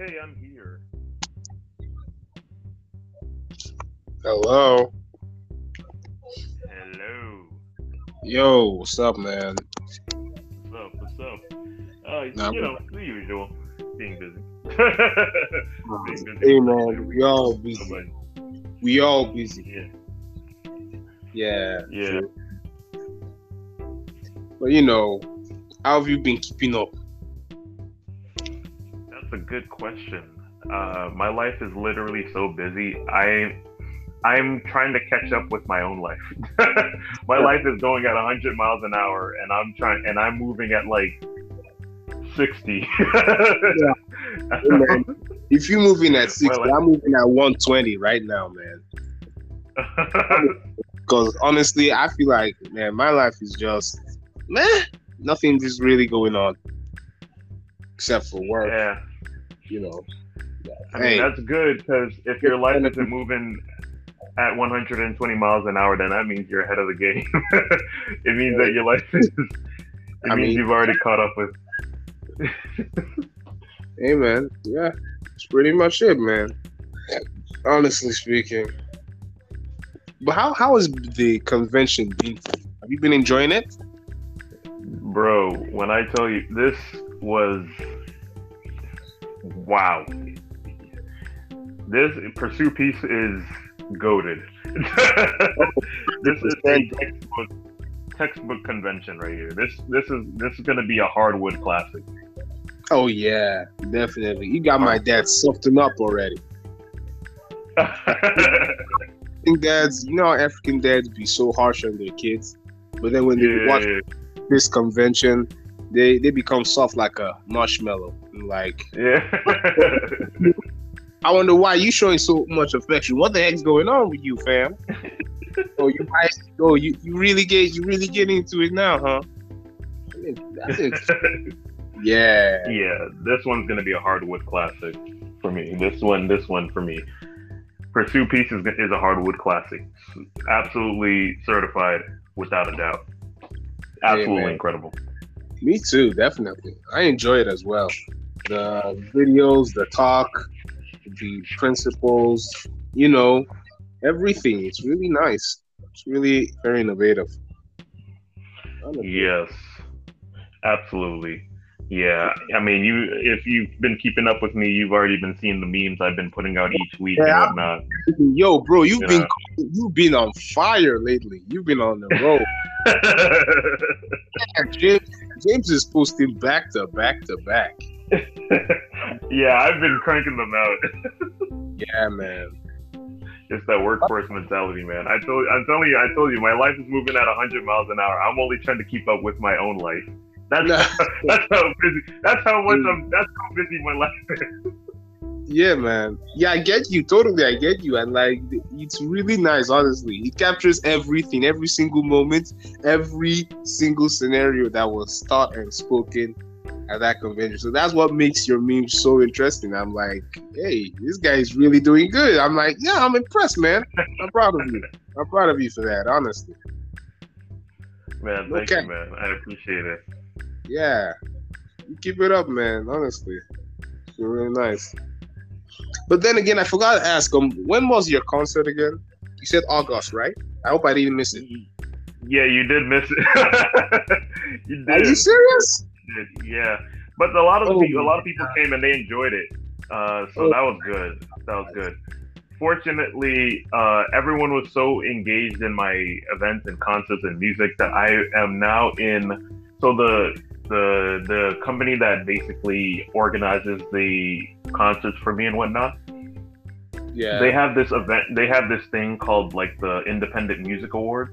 Okay, I'm here. Hello. Hello. Yo, what's up, man? What's up? What's up? Uh, Nah, you know, the usual. Being busy. Being busy. Hey, man, we all busy. Somebody- We all busy. Yeah. Yeah. Yeah. But you know, how have you been keeping up? Good question. Uh, my life is literally so busy. I I'm trying to catch up with my own life. my life is going at 100 miles an hour, and I'm trying, and I'm moving at like 60. Hey, if you're moving at 60, Well, I'm moving at 120 right now, man. Because honestly, I feel like, man, my life is just, man, nothing is really going on except for work, yeah, you know. I mean Hey, that's good because if your life isn't moving at 120 miles an hour, then that means you're ahead of the game. it means that your life is. It I means mean- you've already caught up with. hey, man, yeah, it's pretty much it, man. Honestly speaking. But how, how has the convention been? Have you been enjoying it? Bro, when I tell you this was wow. This Pursue Peace is goaded. this is a textbook, textbook convention right here. This this is this is gonna be a hardwood classic. Oh yeah, definitely. You got my dad softened up already. African dads, you know African dads be so harsh on their kids, but then when they yeah, watch this convention, they they become soft like a marshmallow. Like, yeah. I wonder why you showing so much affection. What the heck's going on with you, fam? oh, you might. Oh, you, you really get you really get into it now, huh? I mean, that's it. yeah. yeah, this one's gonna be a hardwood classic for me. This one, this one for me. Pursue Peace is, is a hardwood classic. Absolutely certified, without a doubt. Absolutely man. incredible. Me too, definitely. I enjoy it as well. The videos, the talk, the principles, you know, everything. It's really nice. It's really very innovative. Yes, absolutely. Yeah, I mean, you if you've been keeping up with me, you've already been seeing the memes I've been putting out each week Yeah. and whatnot. Yo, bro, you've Yeah. been you've been on fire lately. You've been on the road. James is posting back to back to back. yeah, I've been cranking them out. Yeah, man. It's that workforce mentality, man. I told, I'm telling you, I told you, my life is moving at 100 miles an hour. I'm only trying to keep up with my own life. That's that's how busy. That's how much I'm. That's how busy my life is. Yeah, man. Yeah, I get you. Totally, I get you. And like, it's really nice, honestly. It captures everything, every single moment, every single scenario that was thought and spoken at that convention. So that's what makes your meme so interesting. I'm like, hey, this guy is really doing good. I'm like, yeah, I'm impressed, man. I'm proud of you. I'm proud of you for that, honestly. Man, thank Okay. you, man. I appreciate it. Yeah. You keep it up, man, honestly. You're really nice. But then again, I forgot to ask um when was your concert again? You said August, right? I hope I didn't miss it. Yeah, you did miss it. you did. Are you serious? Yeah, but a lot of Oh people, a lot of people came and they enjoyed it. Uh, so Oh. that was good. That was good. Fortunately, uh, everyone was so engaged in my events and concerts and music that I am now in. So the the the company that basically organizes the concerts for me and whatnot, Yeah. they have this event. They have this thing called like the Independent Music Awards.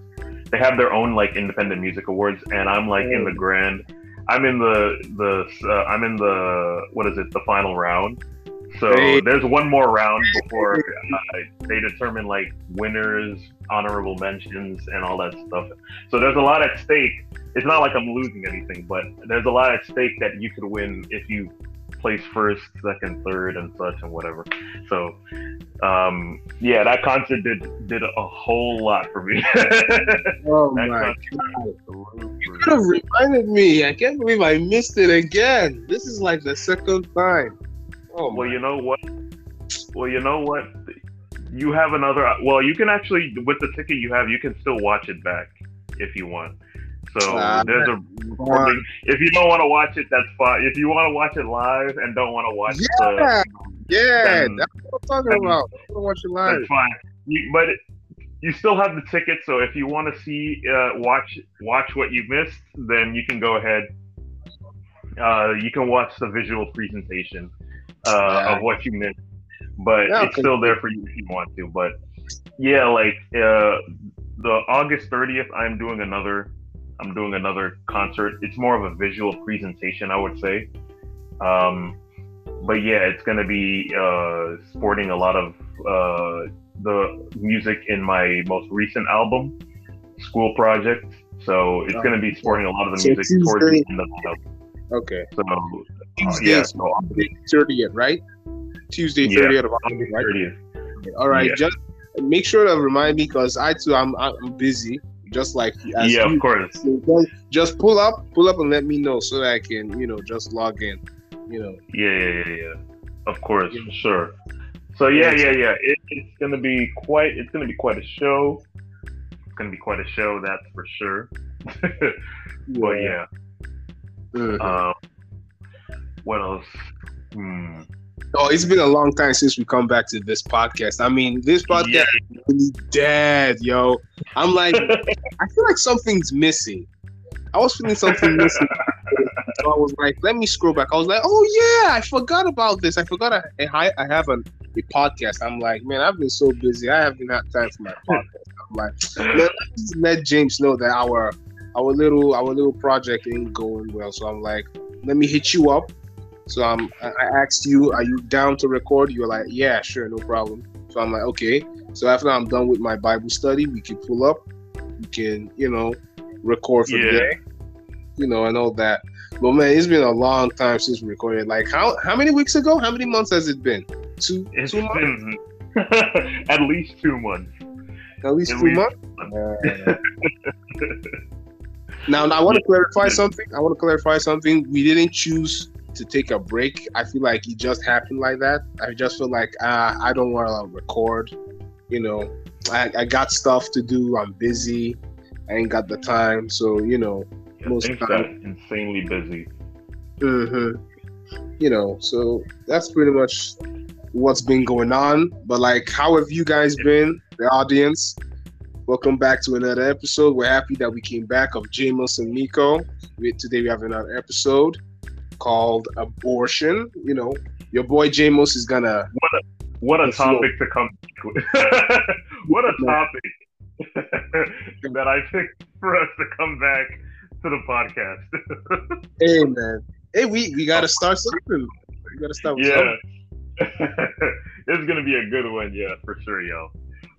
They have their own like Independent Music Awards, and I'm like in the grand. I'm in the the uh, I'm in the what is it? The final round. So Hey. there's one more round before uh, they determine like winners, honorable mentions, and all that stuff. So there's a lot at stake. It's not like I'm losing anything, but there's a lot at stake that you could win if you place first, second, third, and such and whatever. So um, yeah, that concert did did a whole lot for me. oh my concert god. did a lot for You could have reminded me. I can't believe I missed it again. This is like the second time. Oh Well, my. you know what? Well, you know what? You have another. Well, you can actually with the ticket you have, you can still watch it back if you want. So Ah, there's a recording. If you don't want to watch it, that's fine. If you want to watch it live and don't want to watch Yeah, yeah, then- that's what I'm talking then- about. I want to watch it the, live. that's fine. You, but it, you still have the ticket. So if you want to see uh, watch watch what you missed, then you can go ahead. Uh, you can watch the visual presentation uh, Yeah. of what you missed, but Yeah, it's still there for you if you want to. But yeah, like uh, the August 30th, I'm doing another. I'm doing another concert. It's more of a visual presentation, I would say. Um, but yeah, it's gonna be uh, sporting a lot of uh, the music in my most recent album, School Project. So it's gonna be sporting a lot of the So music towards the end of the album. Okay. So uh, Tuesday, yeah, so thirtieth, right? Tuesday, Yeah. of August, August right? 30th. All right, Yeah. just make sure to remind me because I too I'm I'm busy, just like as Yeah, you. of course. Just- pull up, pull up, and let me know so that I can you know just log in. You know. Yeah, yeah, yeah, yeah. Of course, Yeah. sure. So yeah, Yeah. yeah. It, it's gonna be quite. It's gonna be quite a show. It's gonna be quite a show, that's for sure. but yeah. Mhm. Um, what else? Hmm. Oh, it's been a long time since we come back to this podcast. I mean, this podcast Yeah, is really dead, yo. I'm like, I feel like something's missing. I was feeling something missing. So I was like, let me scroll back. I was like, oh yeah, I forgot about this. I forgot I, I, I have a, a podcast. I'm like, man, I've been so busy. I haven't had time for my podcast. I'm like, let's let James know that our our little our little project ain't going well. So I'm like, let me hit you up. So um, I'm, I asked you, are you down to record? You're like, yeah, sure, no problem. So I'm like, okay. So after I'm done with my Bible study, we can pull up. We can, you know, record for Yeah. the day, you know, and all that. But man, it's been a long time since we recorded. Like how how many weeks ago? How many months has it been? Two it's two months? at least two months. At least at two least- months. now, now I want to clarify something. I want to clarify something. We didn't choose to take a break. I feel like it just happened like that. I just feel like uh, I don't want to record. You know, I, I got stuff to do. I'm busy. I ain't got the time. So you know, Yeah, Most things time. got insanely busy. hmm You know, so that's pretty much what's been going on. But like, how have you guys been, the audience? Welcome back to another episode. We're happy that we came back of Jamos and Miko. We, today we have another episode called abortion. You know, your boy Jamos is gonna. What a The flow. topic to come with. what a topic that I picked for us to come back to the podcast. Hey man, hey we we gotta start something. We gotta start. Yeah. it's gonna be a good one, yeah, for sure, yo.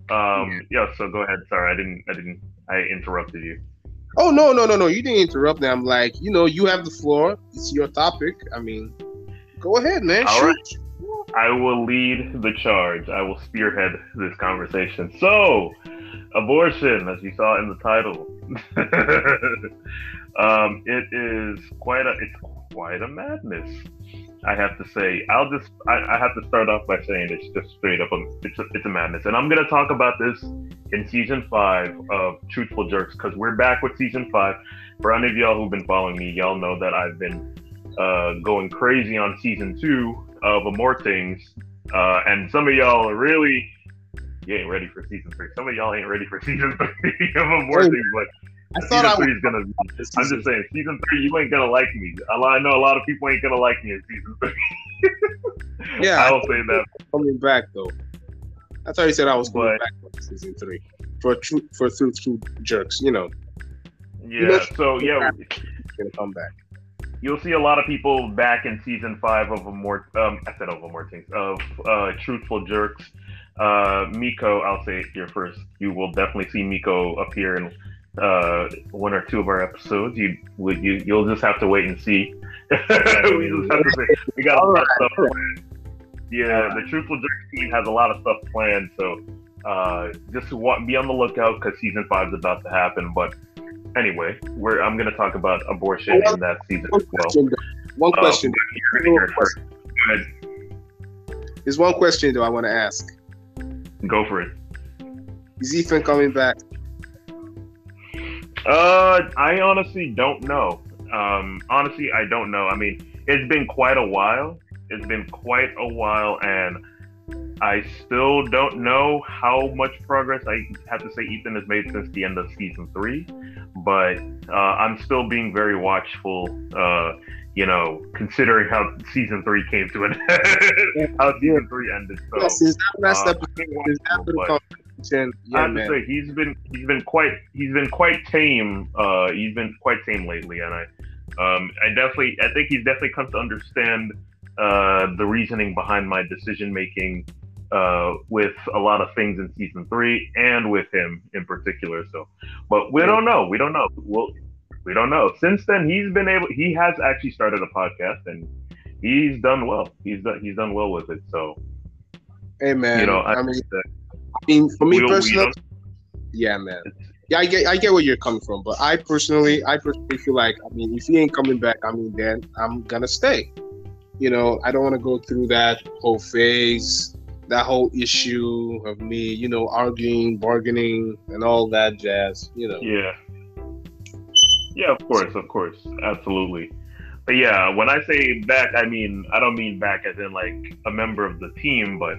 Um yeah, so go ahead. Sorry, I didn't I didn't I interrupted you. Oh no no no no! You didn't interrupt me. I'm like, you know, you have the floor. It's your topic. I mean, go ahead, man. All Shoot. right. I will lead the charge. I will spearhead this conversation. So, abortion, as you saw in the title, um, it is quite a it's quite a madness. I have to say. I'll just I, I have to start off by saying it's just straight up a, it's a, it's a madness, and I'm gonna talk about this in season five of Truthful Jerks because we're back with season five. For any of y'all who've been following me, y'all know that I've been uh, going crazy on season two of A More Things, uh, and some of y'all are really you ain't ready for season three. Some of y'all ain't ready for season three of A More Things, but I thought season I three was. is gonna. I'm just saying, season three, you ain't gonna like me. A lot- I know a lot of people ain't gonna like me in season three. Yeah. I'll say that. coming back though. I thought you said I was coming But- back for season three for true for through true jerks. You know, Yeah. know- So yeah, gonna come back. you'll see a lot of people back in season five of a more. Um, I said of a more things of uh, truthful jerks. Uh, Miko, I'll say it here first. You will definitely see Miko appear in uh, one or two of our episodes. You would you you'll just have to wait and see. we just have to say we got a lot of stuff planned. Yeah, the truthful jerk team has a lot of stuff planned, so uh, just wa- be on the lookout because season five is about to happen. But anyway, we're I'm going to talk about abortion in that season One as well. question. One Uh, question. you're gonna hear it first. Go ahead. There's one question though I want to ask. Go for it. Is Ethan coming back? Uh, I honestly don't know. Um, honestly, I don't know. I mean, it's been quite a while. It's been quite a while, and I still don't know how much progress I have to say Ethan has made since the end of season three. But uh, I'm still being very watchful. Uh, you know, considering how season three came to an end, how season three ended. So, yes, is that last uh, being Is that watchful, conversation? I Yeah, have to say he's been he's been quite he's been quite tame. Uh, he's been quite tame lately, and I um, I definitely I think he's definitely come to understand uh, the reasoning behind my decision making uh, with a lot of things in season three and with him in particular. So, but we don't know. We don't know. Well, we don't know. Since then, he's been able. He has actually started a podcast, and he's done well. He's done he's done well with it. So Hey, man. you know, I, I mean, mean, for me personally, yeah, man. Yeah, I get, I get where you're coming from, but I personally, I personally feel like, I mean, if he ain't coming back, I mean, then I'm gonna stay. You know, I don't want to go through that whole phase, that whole issue of me, you know, arguing, bargaining, and all that jazz. You know, Yeah. Yeah, of course, of course, absolutely. But yeah, when I say back, I mean I don't mean back as in like a member of the team, but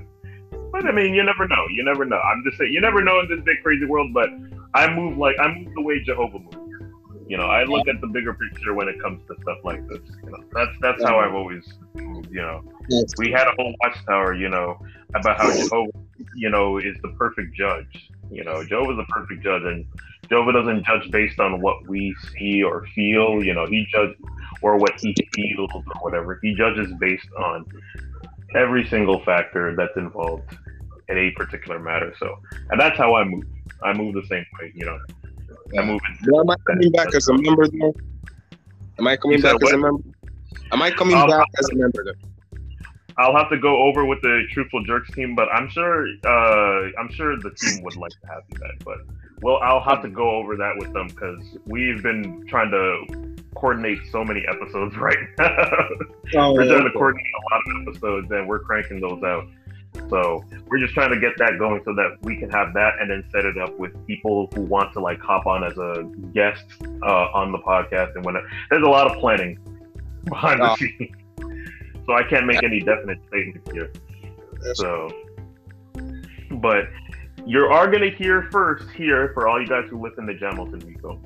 but I mean you never know. You never know. I'm just saying you never know in this big crazy world. But I move like I move the way Jehovah moves. You know, I look at the bigger picture when it comes to stuff like this. You know, that's that's how I've always moved. You know, we had a whole watchtower. You know, about how Jehovah, you know, is the perfect judge. You know, Jehovah's the perfect judge, and Jehovah doesn't judge based on what we see or feel. You know, he judges or what he feels or whatever. He judges based on every single factor that's involved in a particular matter. So, and that's how I move. I move the same way. You know, I move. But am I coming back as a member though? Am I coming back as a what? member? Am I coming Um, back as a member though? I'll have to go over with the Truthful Jerks team, but I'm sure uh, I'm sure the team would like to have you back. But well, I'll have to go over that with them because we've been trying to coordinate so many episodes right now. Oh, we're trying to coordinate a lot of episodes, and we're cranking those out. So we're just trying to get that going so that we can have that, and then set it up with people who want to like hop on as a guest uh, on the podcast and whatever. There's a lot of planning behind the Oh. scenes, so I can't make any definite statements here. So, but you are gonna hear first here for all you guys who listen to Jamos and Miko.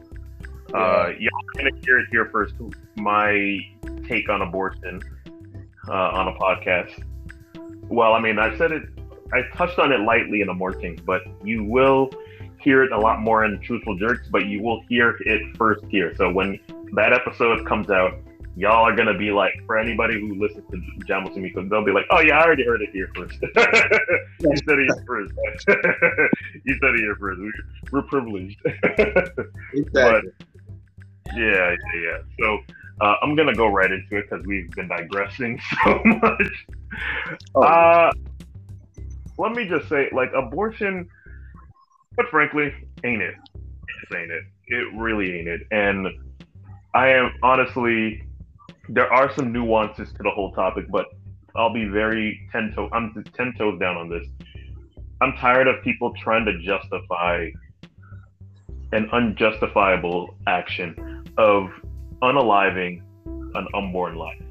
Uh, y'all are gonna hear it here first. My take on abortion uh, on a podcast. Well, I mean, I said it. I touched on it lightly in abortion, but you will hear it a lot more in Truthful Jerks. But you will hear it first here. So when that episode comes out, y'all are gonna be like, for anybody who listens to Jamos and Miko, they'll be like, "Oh yeah, I already heard it here first. you said it here first. you said it here first. We, we're privileged." Exactly. Yeah, yeah, yeah. So uh, I'm gonna go right into it because we've been digressing so much. Oh. Uh, let me just say, like abortion, but frankly, ain't it? It ain't it. It really ain't it. And I am honestly, there are some nuances to the whole topic, but I'll be very ten toe. I'm ten toes down on this. I'm tired of people trying to justify an unjustifiable action of unaliving an unborn life.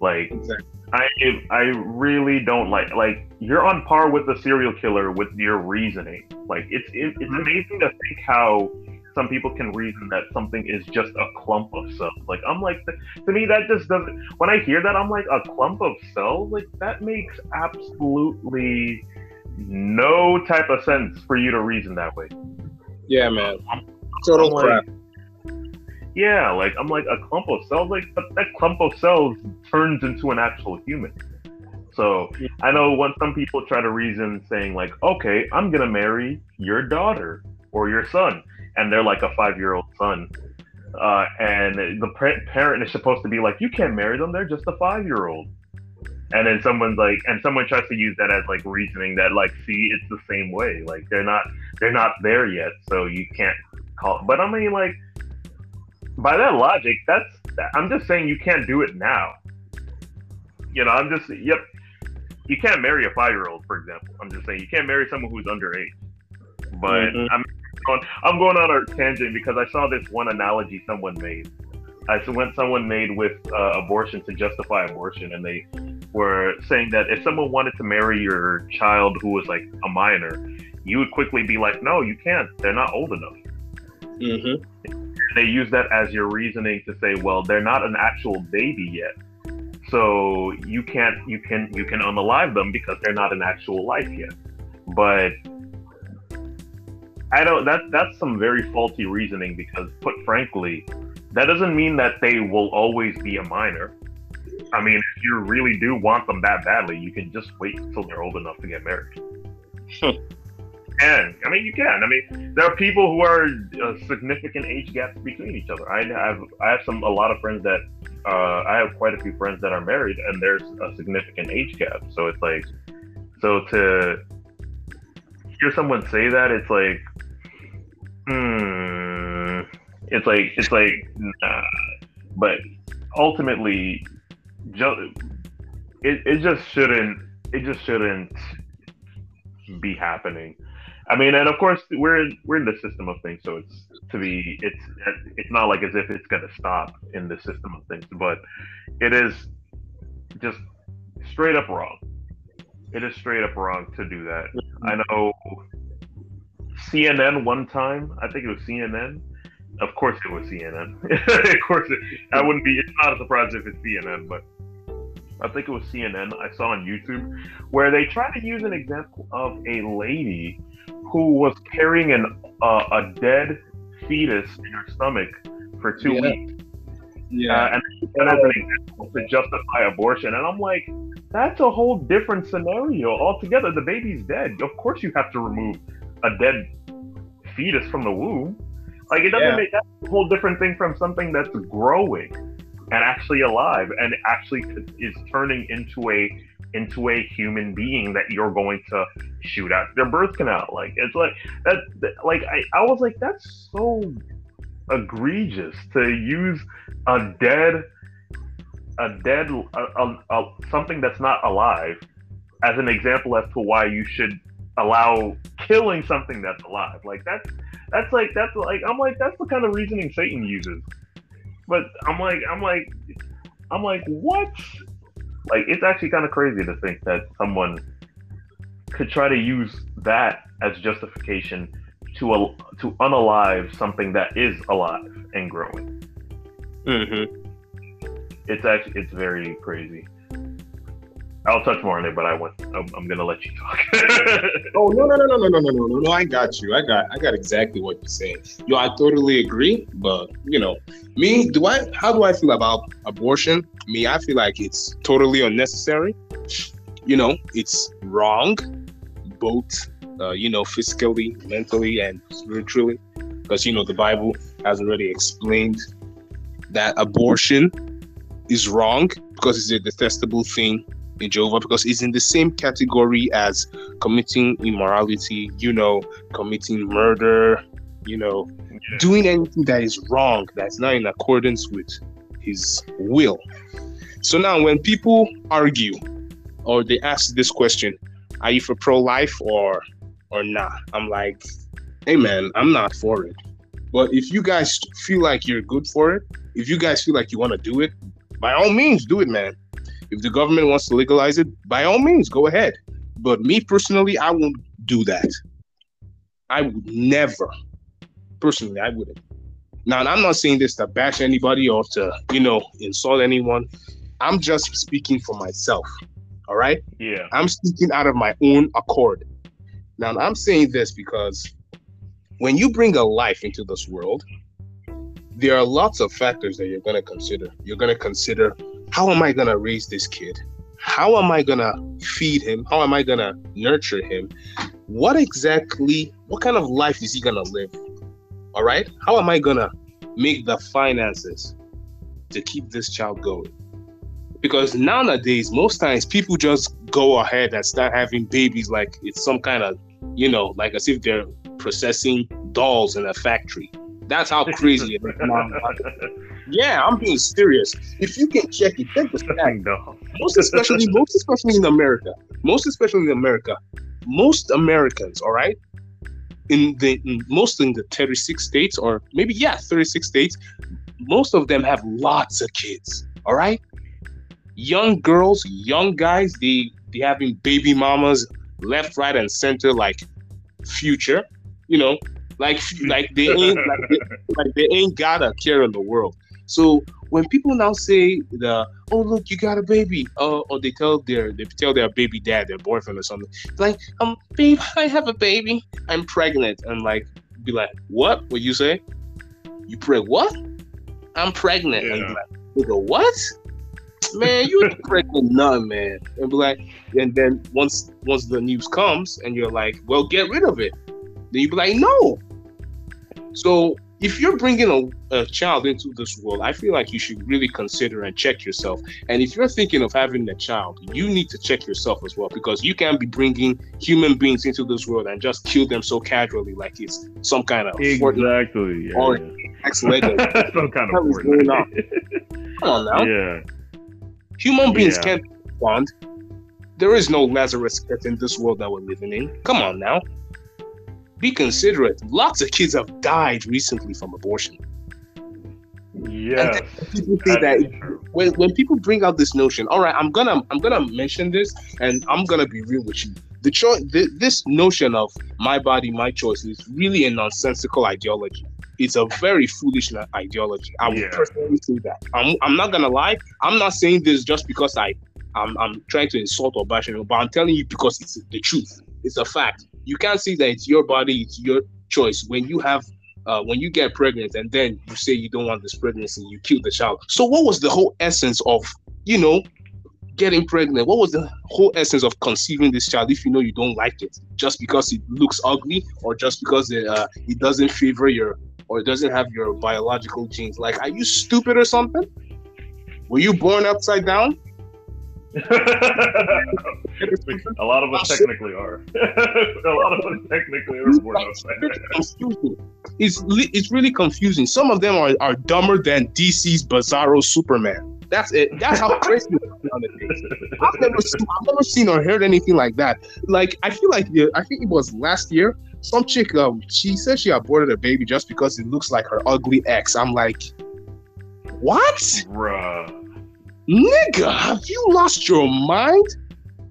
Like Exactly. I I really don't like like you're on par with the serial killer with your reasoning. Like it's it, it's mm-hmm. amazing to think how some people can reason that something is just a clump of cells. Like I'm like to me that just doesn't. When I hear that, I'm like a clump of cells. Like that makes absolutely no type of sense for you to reason that way. Yeah, man. Total I'm like. Yeah, like I'm like a clump of cells. Like but that clump of cells turns into an actual human. So I know when some people try to reason saying like, okay, I'm gonna marry your daughter or your son, and they're like a five year old son, uh, and the pa- parent is supposed to be like, you can't marry them. They're just a five year old. And then someone's like, and someone tries to use that as like reasoning that like, see, it's the same way. Like they're not, they're not there yet, so you can't call. But I mean, like, by that logic, that's I'm just saying you can't do it now. You know, I'm just yep. you can't marry a five year old, for example. I'm just saying you can't marry someone who's underage. But mm-hmm. I'm going, I'm going on a tangent because I saw this one analogy someone made. I went someone made with uh, abortion to justify abortion, and they were saying that if someone wanted to marry your child who was like a minor, you would quickly be like, no, you can't. They're not old enough. Mm-hmm. They use that as your reasoning to say, well, they're not an actual baby yet. So you can't you can you can unalive them because they're not an actual life yet. But I don't that that's some very faulty reasoning because put frankly, that doesn't mean that they will always be a minor. I mean, if you really do want them that badly, you can just wait until they're old enough to get married. And I mean, you can. I mean, there are people who are uh, significant age gaps between each other. I have I have some a lot of friends that uh, I have quite a few friends that are married, and there's a significant age gap. So it's like, so to hear someone say that, it's like, hmm, it's like it's like, nah. But ultimately, ju- it it just shouldn't it just shouldn't be happening. I mean, and of course we're in, we're in the system of things, so it's to be it's it's not like as if it's gonna stop in the system of things, but it is just straight up wrong. It is straight up wrong to do that. I know CNN one time, I think it was CNN. Of course, it was CNN. of course, it, I wouldn't be. It's not a surprise if it's CNN, but I think it was CNN. I saw on YouTube where they tried to use an example of a lady who was carrying an uh, a dead fetus in her stomach for two Yeah. weeks. Yeah. Uh, and that as an example to justify abortion. And I'm like, that's a whole different scenario altogether. The baby's dead. Of course, you have to remove a dead fetus from the womb. Like it doesn't Yeah. make that's a whole different thing from something that's growing and actually alive and actually is turning into a into a human being that you're going to shoot out their birth canal. Like it's like that. that- Like I, I was like, that's so egregious to use a dead, a dead, a, a, a, something that's not alive as an example as to why you should allow killing something that's alive. Like that's that's like that's like I'm like that's the kind of reasoning Satan uses. But I'm like I'm like I'm like what? Like it's actually kind of crazy to think that someone could try to use that as justification to al- to unalive something that is alive and growing. Mm-hmm. It's actually it's very crazy. I'll touch more on it, but I want I'm, I'm gonna let you talk. Oh no no no no no no no no no no! I got you. I got I got exactly what you're saying. Yo, I totally agree. But you know, me, do I? How do I feel about abortion? Me, I feel like it's totally unnecessary. You know, it's wrong, both uh, you know, physically, mentally, and spiritually, because you know the Bible has already explained that abortion is wrong because it's a detestable thing in Jehovah because it's in the same category as committing immorality, you know, committing murder, you know, doing anything that is wrong, that's not in accordance with his will. So now when people argue or they ask this question, are you for pro-life or or not? I'm like, hey man, I'm not for it. But if you guys feel like you're good for it, if you guys feel like you want to do it, by all means do it, man. If the government wants to legalize it, by all means, go ahead. But me personally, I won't do that. I would never. Personally, I wouldn't. Now, I'm not saying this to bash anybody or to, you know, insult anyone. I'm just speaking for myself. All right. yeah, I'm speaking out of my own accord. Now, I'm saying this because when you bring a life into this world, there are lots of factors that you're going to consider. You're going to consider how am I going to raise this kid? How am I going to feed him? How am I going to nurture him? What exactly, what kind of life is he going to live? All right. How am I going to make the finances to keep this child going? Because nowadays, most times people just go ahead and start having babies like it's some kind of, you know, like as if they're processing dolls in a factory. That's how crazy it is. yeah, I'm being serious. If you can check it, check the stats. no. Most especially, most especially in America. Most especially in America. Most Americans, all right, in the in, most in the 36 states, or maybe yeah, 36 states, most of them have lots of kids. All right, young girls, young guys, they they having baby mamas left, right, and center, like future. You know, like like they ain't like they, like they ain't got a care in the world. So when people now say the oh look you got a baby uh, or they tell their they tell their baby dad their boyfriend or something like um babe I have a baby I'm pregnant and like be like what would you say you preg what I'm pregnant Yeah. and be like go what man you ain't pregnant none man and be like and then once once the news comes and you're like well get rid of it then you be like no so if you're bringing a, a child into this world, I feel like you should really consider and check yourself. And if you're thinking of having a child, you need to check yourself as well because you can't be bringing human beings into this world and just kill them so casually, like it's some kind of Exactly. Yeah. Or- yeah. X legend. Some kind of is going Fortnite. Come on now, yeah. Human beings Yeah. can't respond. There is no Lazarus pit in this world that we're living in. Come on now. Be considerate. Lots of kids have died recently from abortion. Yeah. People think that when, when people bring out this notion, all right, I'm gonna I'm gonna mention this, and I'm gonna be real with you. The choice, this notion of my body, my choice, is really a nonsensical ideology. It's a very foolish ideology. I would Yeah. personally say that. I'm, I'm not gonna lie. I'm not saying this just because I I'm, I'm trying to insult or bash anyone, but I'm telling you because it's the truth. It's a fact. You can't say that it's your body, it's your choice when you have uh, when you get pregnant and then you say you don't want this pregnancy, you kill the child. So what was the whole essence of, you know, getting pregnant? What was the whole essence of conceiving this child if you know you don't like it just because it looks ugly or just because it, uh, it doesn't favor your or it doesn't have your biological genes? Like, are you stupid or something? Were you born upside down? a lot of us technically are. a lot of us technically are born. It's confusing. It's it's really confusing. Some of them are, are dumber than DC's Bizarro Superman. That's it. That's how crazy it is nowadays. I've never seen I've never seen or heard anything like that. Like I feel like I think it was last year. Some chick um she said she aborted a baby just because it looks like her ugly ex. I'm like, what? Bruh. Nigga, have you lost your mind?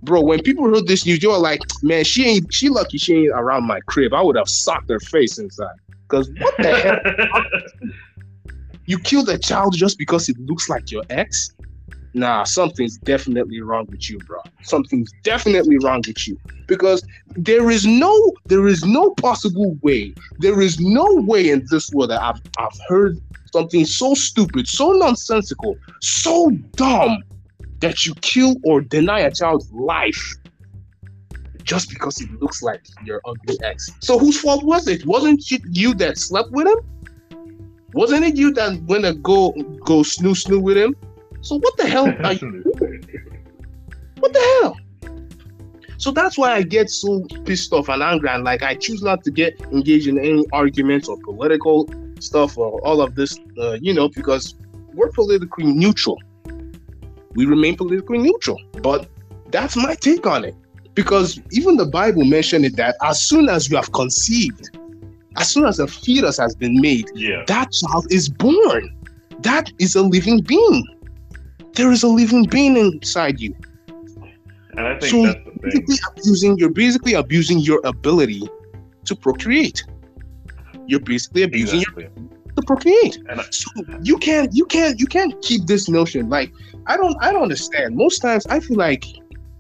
Bro, when people heard this news, they were like, man, she ain't she lucky she ain't around my crib. I would have socked her face inside. Cause what the hell? You killed a child just because it looks like your ex? Nah, something's definitely wrong with you, bro. Something's definitely wrong with you. Because there is no there is no possible way. There is no way in this world that I've I've heard something so stupid, so nonsensical, so dumb that you kill or deny a child's life just because it looks like your ugly ex. So whose fault was it? Wasn't it you that slept with him? Wasn't it you that went to go go snoo snoo with him? So what the hell are you what the hell? So that's why I get so pissed off and angry and like I choose not to get engaged in any arguments or political stuff or all of this, uh, you know, because we're politically neutral. We remain politically neutral, but that's my take on it. Because even the Bible mentioned it that as soon as you have conceived, as soon as a fetus has been made, yeah. that child is born. That is a living being. There is a living being inside you. And I think So, that's the thing. Basically abusing, you're basically abusing your ability to procreate. You're basically abusing Exactly. your to procreate. And I- So you can't, you can't, you can't keep this notion. Like I don't, I don't understand. Most times, I feel like,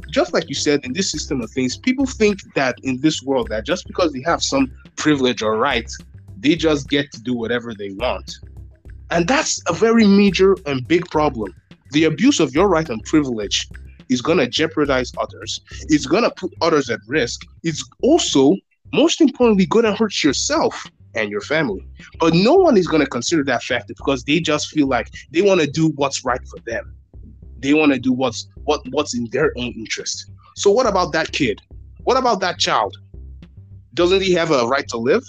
just like you said, in this system of things, people think that in this world that just because they have some privilege or right, they just get to do whatever they want, and that's a very major and big problem. The abuse of your right and privilege is gonna jeopardize others. It's gonna put others at risk. It's also, most importantly, gonna hurt yourself and your family. But no one is going to consider that factor because they just feel like they want to do what's right for them. They want to do what's what what's in their own interest. So what about that kid? What about that child? Doesn't he have a right to live?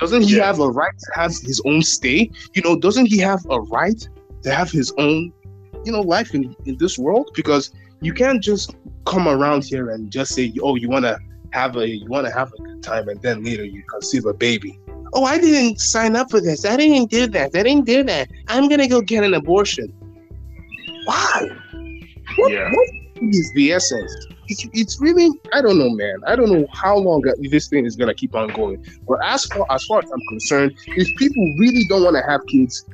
Doesn't he Yeah. have a right to have his own stay? You know, doesn't he have a right to have his own, you know, life in, in this world? Because you can't just come around here and just say, oh, you wanna have a you wanna have a good time and then later you conceive a baby. Oh, I didn't sign up for this. I didn't do that. I didn't do that. I'm gonna go get an abortion. Why? What, Yeah. what is the essence? It's, it's really I don't know, man. I don't know how long this thing is gonna keep on going. But as far as far as I'm concerned, if people really don't want to have kids,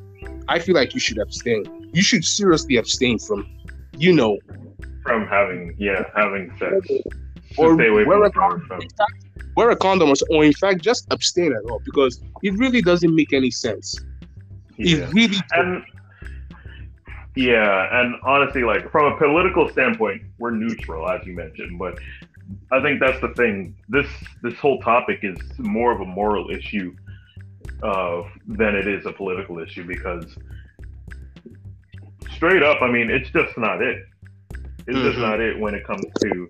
I feel like you should abstain. You should seriously abstain from, you know, From having yeah, having sex. Or Stay away wear from a the from wear a condom or, or in fact just abstain at all because it really doesn't make any sense. yeah. It really and yeah, and honestly, like from a political standpoint, we're neutral, as you mentioned, but I think that's the thing. This this whole topic is more of a moral issue uh, than it is a political issue because straight up, I mean, it's just not it. It's just Mhm. not it when it comes to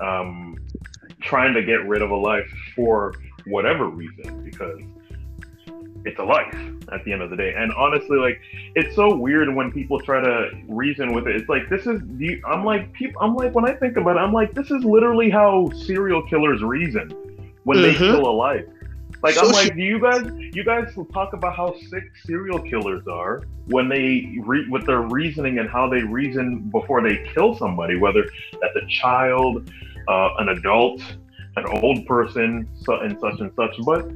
um, trying to get rid of a life for whatever reason because it's a life at the end of the day. And honestly, like it's so weird when people try to reason with it. It's like this is the I'm like people I'm like when I think about it, I'm like this is literally how serial killers reason when they Mhm. kill a life. Like So I'm like, she- do you guys you guys will talk about how sick serial killers are when they re- with their reasoning and how they reason before they kill somebody, whether that's a child, uh, an adult, an old person, so, and such and such. But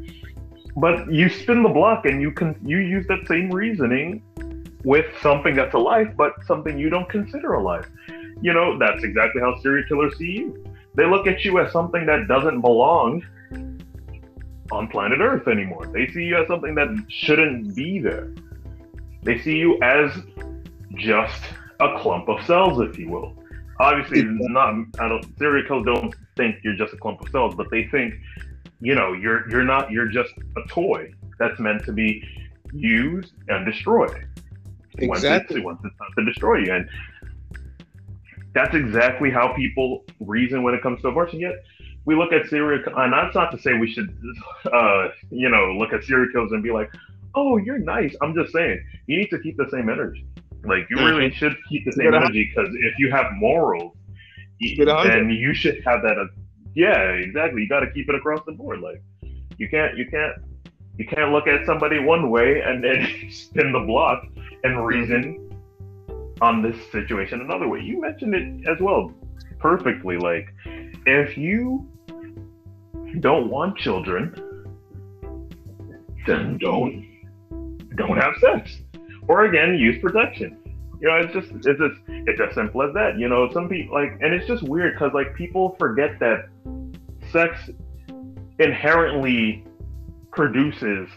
but you spin the block and you can you use that same reasoning with something that's a life, but something you don't consider a life. You know, that's exactly how serial killers see you. They look at you as something that doesn't belong on planet Earth anymore. They see you as something that shouldn't be there. They see you as just a clump of cells, if you will. Obviously, not. I don't. Serial killers don't think you're just a clump of cells, but they think, you know, you're you're not. You're just a toy that's meant to be used and destroyed. Once exactly. it's, once it's time to destroy you, and that's exactly how people reason when it comes to abortion. Yet we look at serial, and that's not to say we should, uh, you know, look at serial killers and be like, "Oh, you're nice." I'm just saying you need to keep the same energy. Like you really should keep the same energy because if you have morals, y- Keep it a hundred. then you should have that. Uh, yeah, exactly. You got to keep it across the board. Like you can't, you can't, you can't look at somebody one way and then spin the block and reason on this situation another way. You mentioned it as well perfectly. Like if you don't want children, then don't don't have sex. Or again, use protection. You know, it's just it's just it's as simple as that. You know, some people like, and it's just weird because like people forget that sex inherently produces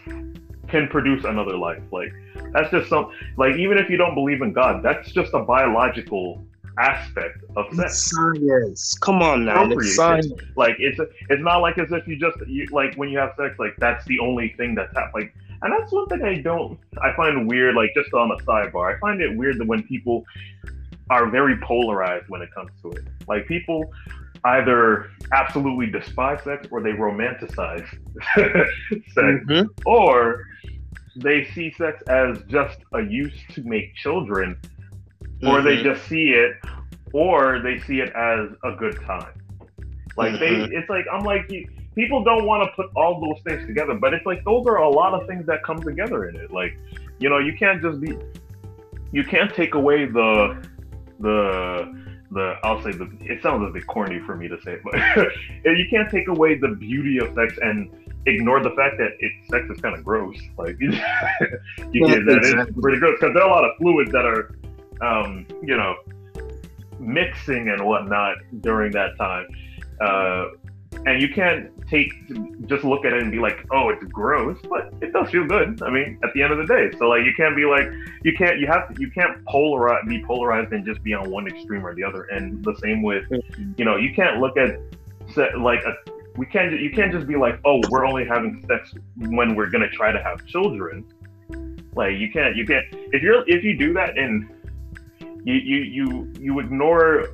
can produce another life. Like that's just some like even if you don't believe in God, that's just a biological aspect of sex. It's science. Come on now. It's science. Like it's it's not like as if you just you, like when you have sex, like that's the only thing that's hap- like, and that's one thing I don't I find weird. Like just on a sidebar, I find it weird that when people are very polarized when it comes to it. Like people either absolutely despise sex or they romanticize sex, Mhm. or they see sex as just a use to make children or they Mhm. just see it, or they see it as a good time. Like they, Mhm. it's like I'm like you, people don't want to put all those things together, but it's like those are a lot of things that come together in it. Like, you know, you can't just be, you can't take away the, the, the. I'll say the. It sounds a bit corny for me to say, it, but you can't take away the beauty of sex and ignore the fact that it sex is kind of gross. Like, you get that exactly. is pretty gross because there are a lot of fluids that are um, you know, mixing and whatnot during that time. Uh, and you can't take just look at it and be like, oh, it's gross, but it does feel good. I mean, at the end of the day, so like you can't be like, you can't, you have to, you can't polarize, be polarized and just be on one extreme or the other. And the same with, you know, you can't look at like a, we can't, you can't just be like, oh, we're only having sex when we're gonna try to have children. Like you can't, you can't. If you're, if you do that and you you you you ignore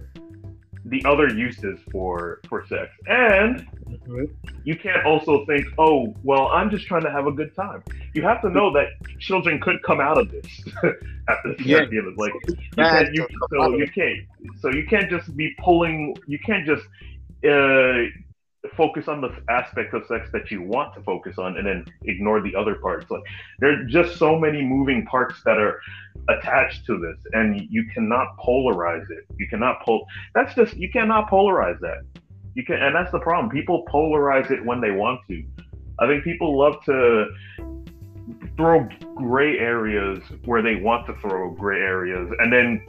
the other uses for for sex and Mhm. You can't also think, oh, well, I'm just trying to have a good time. You have to know that children could come out of this at this Yeah. yeah. Like you can't, you, so you can't, so you can't just be pulling. You can't just uh, focus on the aspect of sex that you want to focus on, and then ignore the other parts. Like there's just so many moving parts that are attached to this, and you cannot polarize it. You cannot pull. That's just you cannot polarize that. You can, and that's the problem. People polarize it when they want to. I think people love to throw gray areas where they want to throw gray areas, and then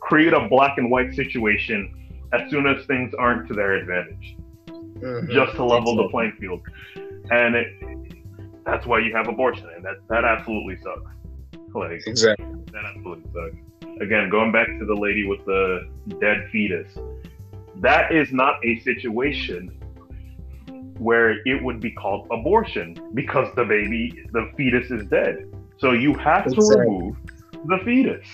create a black and white situation as soon as things aren't to their advantage, Mhm. just to level the playing field. And it, that's why you have abortion, and that that absolutely sucks. Like Exactly. that absolutely sucks. Again, going back to the lady with the dead fetus, that is not a situation where it would be called abortion because the baby, the fetus is dead. So you have to remove the fetus.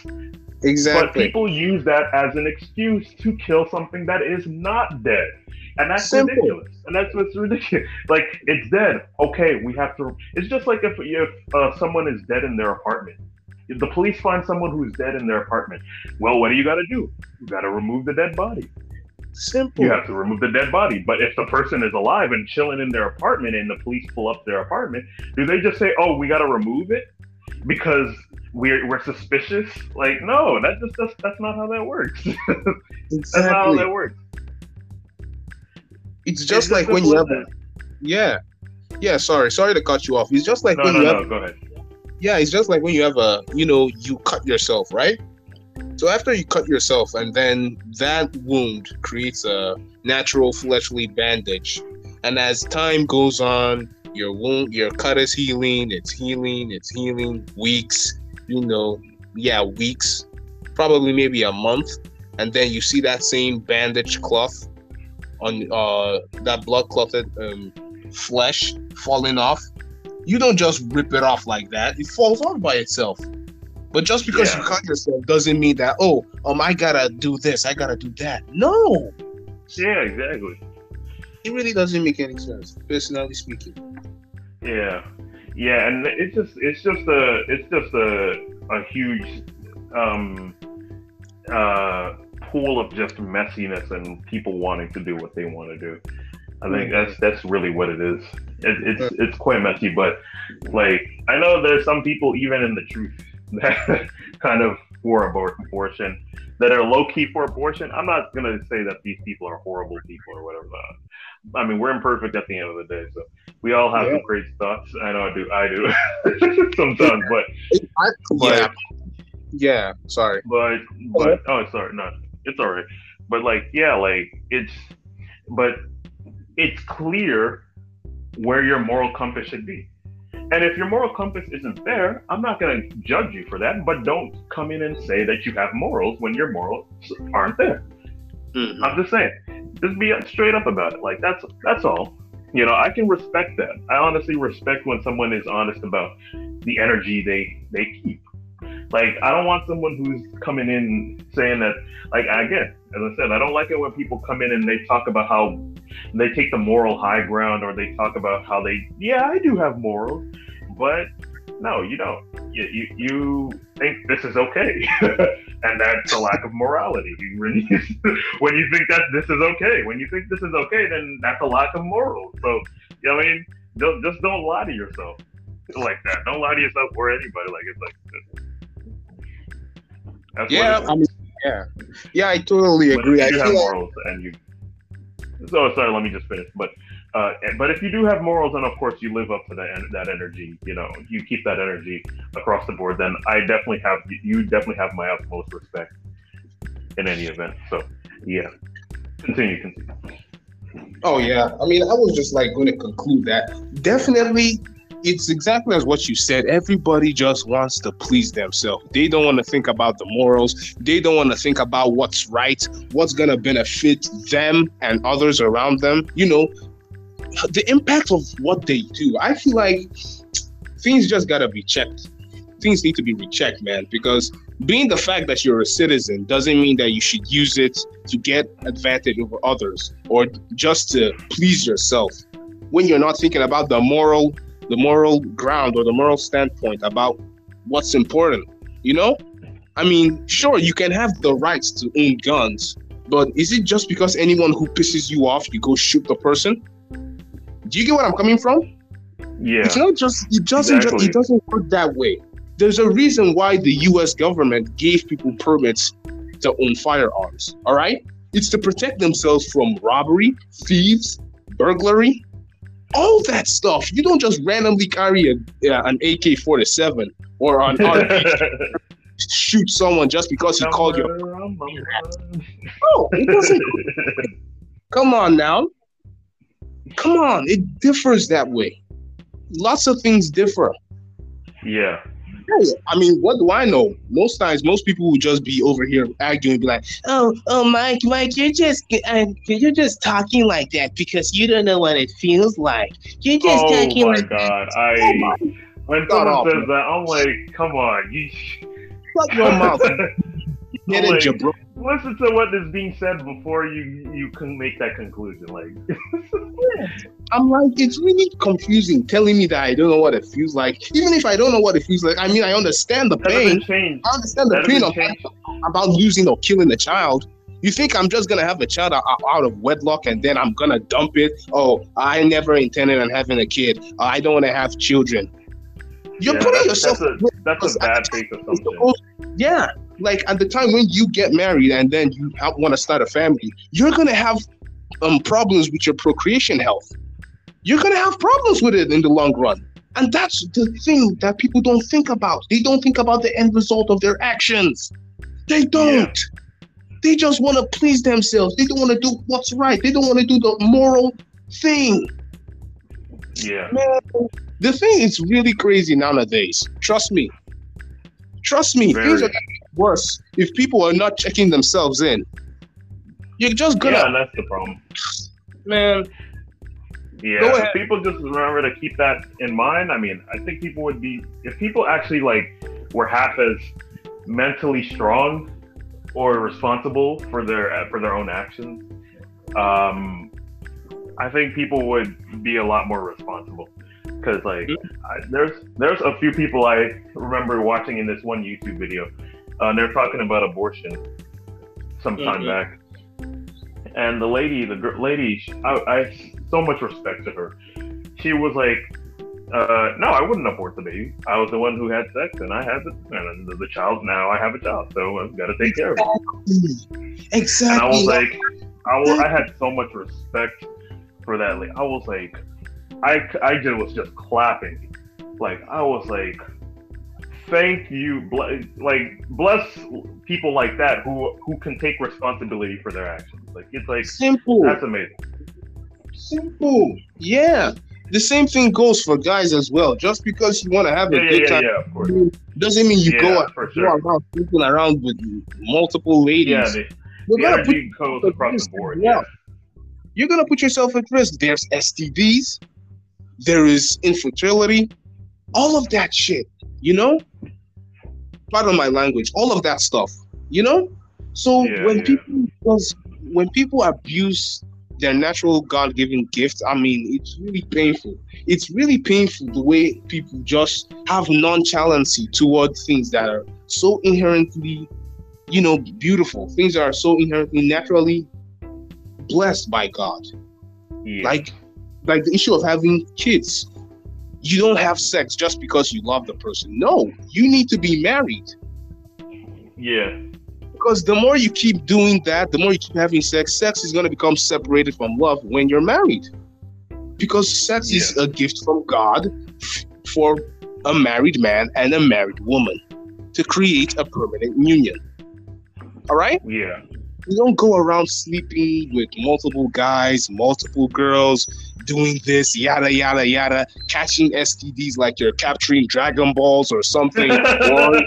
Exactly. But people use that as an excuse to kill something that is not dead. And that's Simple. ridiculous. And that's what's ridiculous. Like, it's dead. Okay, we have to. It's just like if, if uh, someone is dead in their apartment. If the police find someone who's dead in their apartment, well, what do you got to do? You got to remove the dead body. Simple. You have to remove the dead body. But if the person is alive and chilling in their apartment and the police pull up their apartment, do they just say, oh, we got to remove it? Because we're, we're suspicious? Like, no, that just that's, that's not how that works. that's not how Exactly. that works. It's just It's like when you have a yeah. Yeah, sorry, sorry to cut you off. It's just like No, when no, you no, have go ahead. yeah, it's just like when you have a you know, you cut yourself, right? So after you cut yourself and then that wound creates a natural fleshly bandage. And as time goes on, your wound your cut is healing, it's healing, it's healing, weeks, you know, yeah, weeks, probably maybe a month, and then you see that same bandage cloth on uh that blood clotted um, flesh falling off. You don't just rip it off like that; it falls off by itself. But just because you cut yourself doesn't mean that oh um I gotta do this, I gotta do that. No, Yeah, exactly. it really doesn't make any sense, personally speaking. Yeah, yeah, and it's just it's just a it's just a a huge um uh pool of just messiness and people wanting to do what they want to do. I think mm-hmm. that's that's really what it is. It, it's it's quite messy, but like I know there's some people even in the truth that kind of for abortion that are low key for abortion. I'm not gonna say that these people are horrible people or whatever. I mean, we're imperfect at the end of the day, so we all have Yeah. some crazy thoughts. I know I do. I do sometimes, but I, But- yeah, yeah. Sorry. but but oh sorry no it's all right. But like yeah like it's but it's clear where your moral compass should be. And if your moral compass isn't there i'm not going to judge you for that but don't come in and say that you have morals when your morals aren't there. Mhm. i'm just saying. Just be straight up about it. Like that's that's all. You know i can respect that. I honestly respect when someone is honest about the energy they they keep like I don't want someone who's coming in saying that like I again, as I said, I don't like it when people come in and they talk about how they take the moral high ground or they talk about how they yeah, I do have morals, but no, you don't. You you, you think this is okay. and that's a lack of morality. When you, when you think that this is okay, when you think this is okay, then that's a lack of morals. So, you know what I mean? Don't, just don't lie to yourself like that. Don't lie to yourself or anybody. Like it's like that's Yeah, I mean, yeah, yeah. I totally is. But agree. I if you have feel like, morals and you. So sorry, let me just finish. But uh, but if you do have morals, and of course you live up to that that energy, you know, you keep that energy across the board. Then I definitely have you definitely have my utmost respect in any event. So yeah, continue, continue. oh yeah. I mean, I was just like going to conclude that definitely. It's exactly as what you said. Everybody just wants to please themselves. They don't want to think about the morals. They don't want to think about what's right, what's gonna benefit them and others around them. You know, the impact of what they do. I feel like things just gotta be checked. things need to be rechecked, man. Because being the fact that you're a citizen doesn't mean that you should use it to get advantage over others or just to please yourself. When you're not thinking about the moral, the moral ground or the moral standpoint about what's important, you know. I mean, sure, you can have the rights to own guns, but is it just because anyone who pisses you off, you go shoot the person? Do you get what I'm coming from? Yeah. It's not just it doesn't Exactly. just, it doesn't work that way. There's a reason why the US government gave people permits to own firearms. All right? It's to protect themselves from robbery, thieves, burglary, all that stuff. You don't just randomly carry a, uh, an AK-47 or an RPG shoot someone just because he called you. No, it doesn't. Come on now. Come on, it differs that way. Lots of things differ. Yeah. Yeah, I mean, what do I know? Most times, most people will just be over here arguing, be like, "Oh, oh, Mike, Mike, you're just, uh, you're just talking like that because you don't know what it feels like. You're just oh talking my like god. Oh I my- when God someone off, says man. that, I'm like, come on, you shut your mouth, get I'm it, like, jabro." Listen to what is being said before you you can make that conclusion. Like I'm like, it's really confusing, telling me that I don't know what it feels like. Even if I don't know what it feels like, I mean, I understand the that pain. I understand the That pain of about losing or killing a child. You think I'm just gonna have a child out, of wedlock and then I'm gonna dump it? Oh, I never intended on having a kid. I don't want to have children. You're Yeah, putting that's, yourself. that's a that's a bad faith assumption. yeah, like at the time when you get married and then you want to start a family, you're gonna have um problems with your procreation health. You're gonna have problems with it in the long run. And that's the thing that people don't think about. They don't think about the end result of their actions. They don't. They just want to please themselves. They don't want to do what's right. They don't want to do the moral thing. Yeah. Man, the thing is really crazy nowadays. Trust me. Trust me. Very. Things are worse if people are not checking themselves in. You're just gonna, Yeah, that's the problem. man. Yeah, if people just remember to keep that in mind. I mean, I think people would be if people actually like were half as mentally strong or responsible for their for their own actions. Um, I think people would be a lot more responsible because like I, there's there's a few people I remember watching in this one YouTube video. Uh, they're talking about abortion some time Mhm. back, and the lady, the gr- lady, sh- I, I so much respect to her. She was like, uh, "No, I wouldn't abort the baby. I was the one who had sex, and I had the, and the, the child. Now I have a child, so I've got to take care of it." Exactly. And I was like, I, was, I had so much respect for that. Like, I was like, I, I just was just clapping. Like, I was like, thank you. Like, bless people like that who who can take responsibility for their actions. Like, it's like simple. that's amazing. Simple. Yeah. The same thing goes for guys as well. Just because you want to have a Yeah, good yeah, time yeah. Of course. doesn't mean you go, for go sure. around sleeping around with multiple ladies. Yeah, the, You're the gonna put goes across the board. Yeah. Yeah. you're gonna put yourself at risk. There's STDs, there is infertility, all of that shit. You know, pardon my language. All of that stuff. You know, so Yeah, when yeah. people because when people abuse their natural God-given gift, I mean, it's really painful. It's really painful the way people just have nonchalancy toward things that are so inherently, you know, beautiful. Things that are so inherently naturally blessed by God. Yeah. Like like the issue of having kids. You don't have sex just because you love the person. No, you need to be married. yeah. Because the more you keep doing that, the more you keep having sex, sex is going to become separated from love when you're married. Because sex is a gift from God for a married man and a married woman to create a permanent union. All right? Yeah. You don't go around sleeping with multiple guys, multiple girls, doing this, yada, yada, yada, catching STDs like you're capturing Dragon Balls or something. or,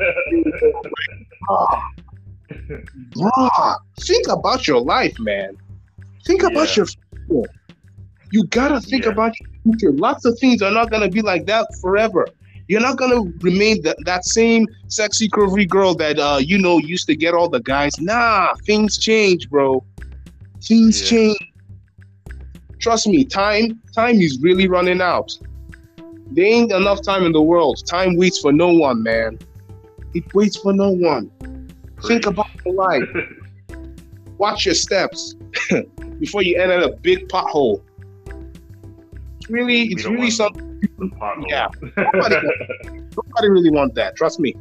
bruh, think about your life, man. Think about your future. You gotta think Yeah. about your future. Lots of things are not gonna be like that forever. You're not gonna remain the, that same sexy curvy girl that uh, you know used to get all the guys. Nah, things change, bro. Things Yeah. change. Trust me, time time is really running out. There ain't enough time in the world. Time waits for no one, man. It waits for no one. Think about your life. Watch your steps before you enter a big pothole. It's really, it's really something. Yeah. Nobody, nobody really want that. Trust me.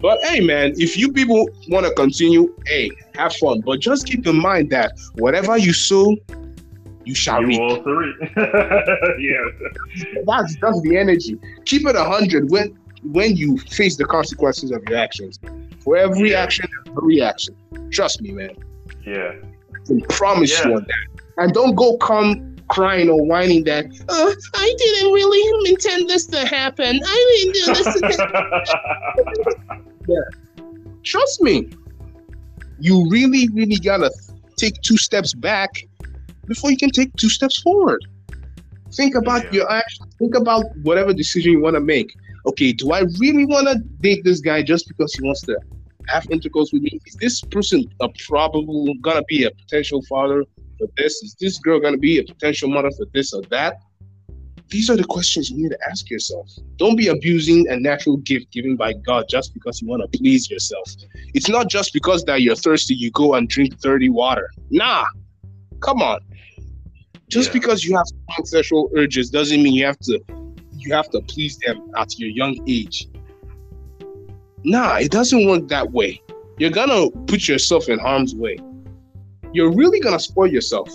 But hey, man, if you people want to continue, hey, have fun. But just keep in mind that whatever you sow, you shall You reap. will also reap. yeah. That's that's the energy. Keep it a hundred when when you face the consequences of your actions. For every Yeah. action, there's a reaction. Trust me, man. Yeah. I can promise Yeah. you on that. And don't go come crying or whining that uh, I didn't really intend this to happen. I didn't do this. To Trust me. You really, really gotta take two steps back before you can take two steps forward. Think about Yeah. your actions. Think about whatever decision you want to make. Okay, do I really want to date this guy just because he wants to have intercourse with me? Is this person a probable gonna be a potential father for this? Is this girl gonna be a potential mother for this or that? These are the questions you need to ask yourself. Don't be abusing a natural gift given by God just because you want to please yourself. It's not just because that you're thirsty you go and drink dirty water. Nah, come on. Just Yeah. because you have strong sexual urges doesn't mean you have to you have to please them at your young age. Nah, it doesn't work that way. You're gonna put yourself in harm's way. You're really gonna spoil yourself.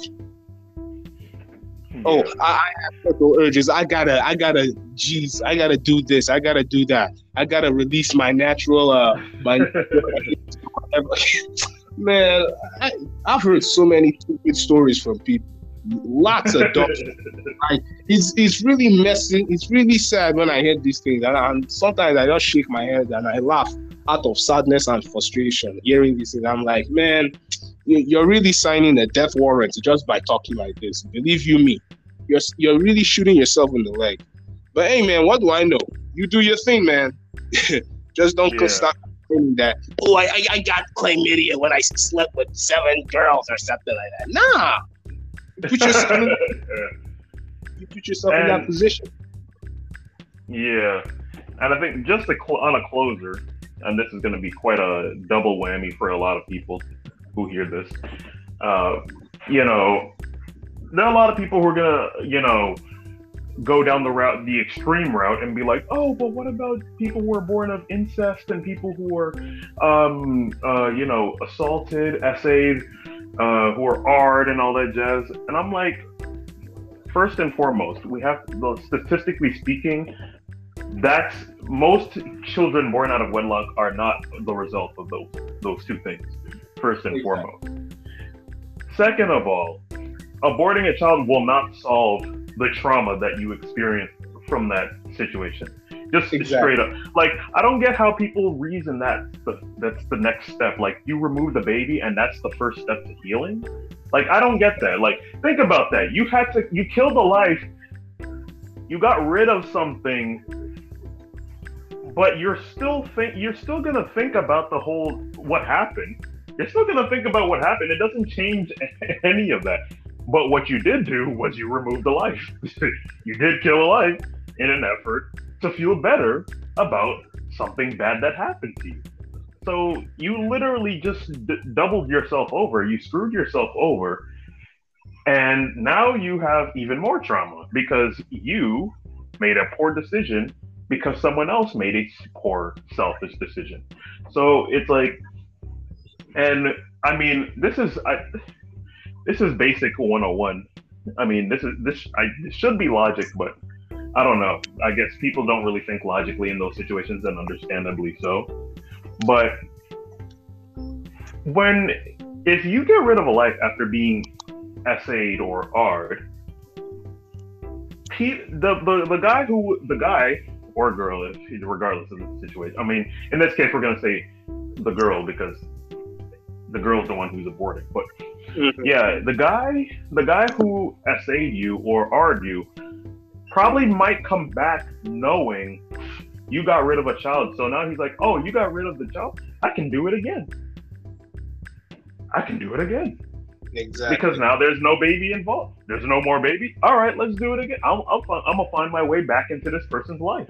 Oh, I, I have sexual urges. I gotta, I gotta, geez, I gotta do this. I gotta do that. I gotta release my natural, uh, my man. I, I've heard so many stupid stories from people. Lots of dogs. It's it's really messy. It's really sad when I hear these things, and, and sometimes I just shake my head and I laugh out of sadness and frustration hearing these things. I'm like, man, you- you're really signing a death warrant just by talking like this. Believe you me, you're you're really shooting yourself in the leg. But hey, man, what do I know? You do your thing, man. just don't Yeah. stop that. Oh, I, I I got chlamydia when I slept with seven girls or something like that. Nah, you put yourself in, you put yourself in that position. Yeah, and I think just cl- on a closer, and this is going to be quite a double whammy for a lot of people who hear this. Uh, you know, there are a lot of people who are going to, you know, go down the route, the extreme route, and be like, oh, but what about people who are born of incest and people who are, um, uh, you know, assaulted, essayed, uh, who are ard and all that jazz? And I'm like, first and foremost, we have, the statistically speaking, that's most children born out of wedlock are not the result of those those two things. First and Exactly. foremost. Second of all, aborting a child will not solve the trauma that you experience from that situation. Just Exactly. straight up. Like I don't get how people reason that the, that's the next step. Like you remove the baby and that's the first step to healing. Like I don't get that. Like think about that. You had to you killed a life. You got rid of something but you're still think you're still gonna think about the whole what happened. You're still gonna think about what happened. It doesn't change any of that. But what you did do was you removed a life. you did kill a life in an effort to feel better about something bad that happened to you. So you literally just d- doubled yourself over. You screwed yourself over. And now you have even more trauma because you made a poor decision because someone else made a poor, selfish decision. So it's like, and I mean, this is I, this is basic 101. I mean, this is this I this should be logic, but I don't know. I guess people don't really think logically in those situations, and understandably so. But when if you get rid of a life after being essayed or ard, he, the, the the guy who the guy or girl, if regardless of the situation. I mean, in this case, we're gonna say the girl because the girl's the one who's aborting. But mm-hmm. yeah, the guy, the guy who essayed you or ard you, probably might come back knowing you got rid of a child. So now he's like, oh, you got rid of the child. I can do it again. I can do it again. Exactly. Because now there's no baby involved. There's no more baby. All right, let's do it again. I'm, I'm, I'm gonna find my way back into this person's life.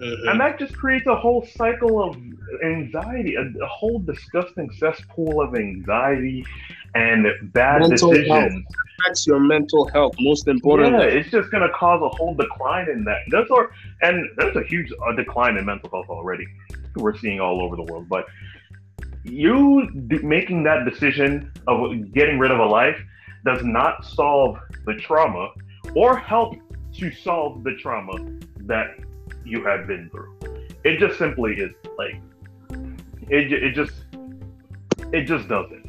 Mhm. And that just creates a whole cycle of anxiety, a, a whole disgusting cesspool of anxiety and bad Mental decisions. health. That's your mental health, most Yeah, importantly. it's just gonna cause a whole decline in that. That's our, and there's a huge uh, decline in mental health already. We're seeing all over the world, but you d- making that decision of getting rid of a life does not solve the trauma or help to solve the trauma that you have been through. It just simply is like it. It just it just doesn't.